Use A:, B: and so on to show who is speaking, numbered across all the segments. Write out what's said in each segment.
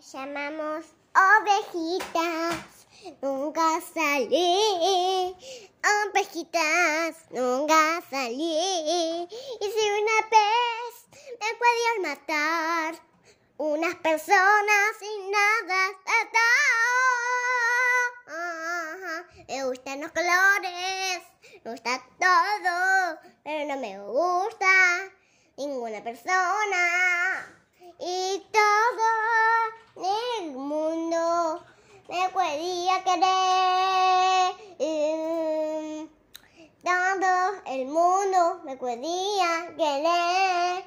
A: Llamamos ovejitas, nunca salí. Ovejitas, nunca salí. Y si una vez me podían matar, unas personas sin nada Me gustan los colores, me gusta todo, pero no me gusta ninguna persona. Y todo en el mundo me podía querer. Todo el mundo me podía querer.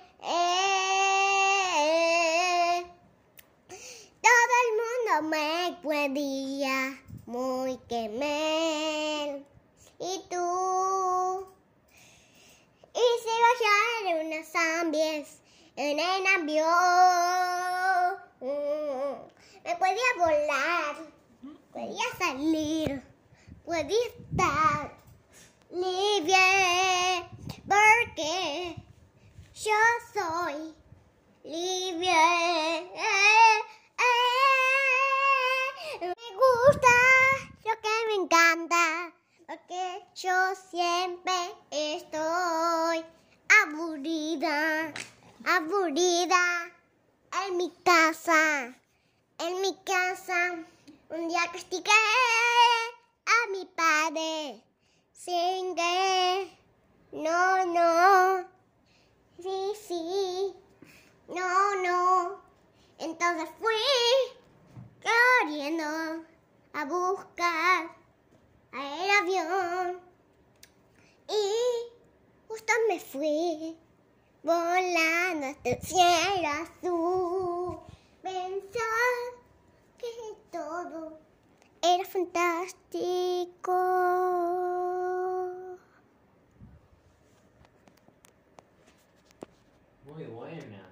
A: Todo el mundo me podía muy querer. Y tú. Y si era unas zambies en el avión. Me podía volar, salir, podía estar libre, porque yo soy libre. Me gusta lo que me encanta, porque yo siempre estoy aburrida aburrida en mi casa. En mi casa un día castigué a mi padre sin que no, no, sí, sí, no, no. Entonces fui corriendo a buscar el avión y justo me fui volando hasta el cielo azul. Fantástico.
B: Muy.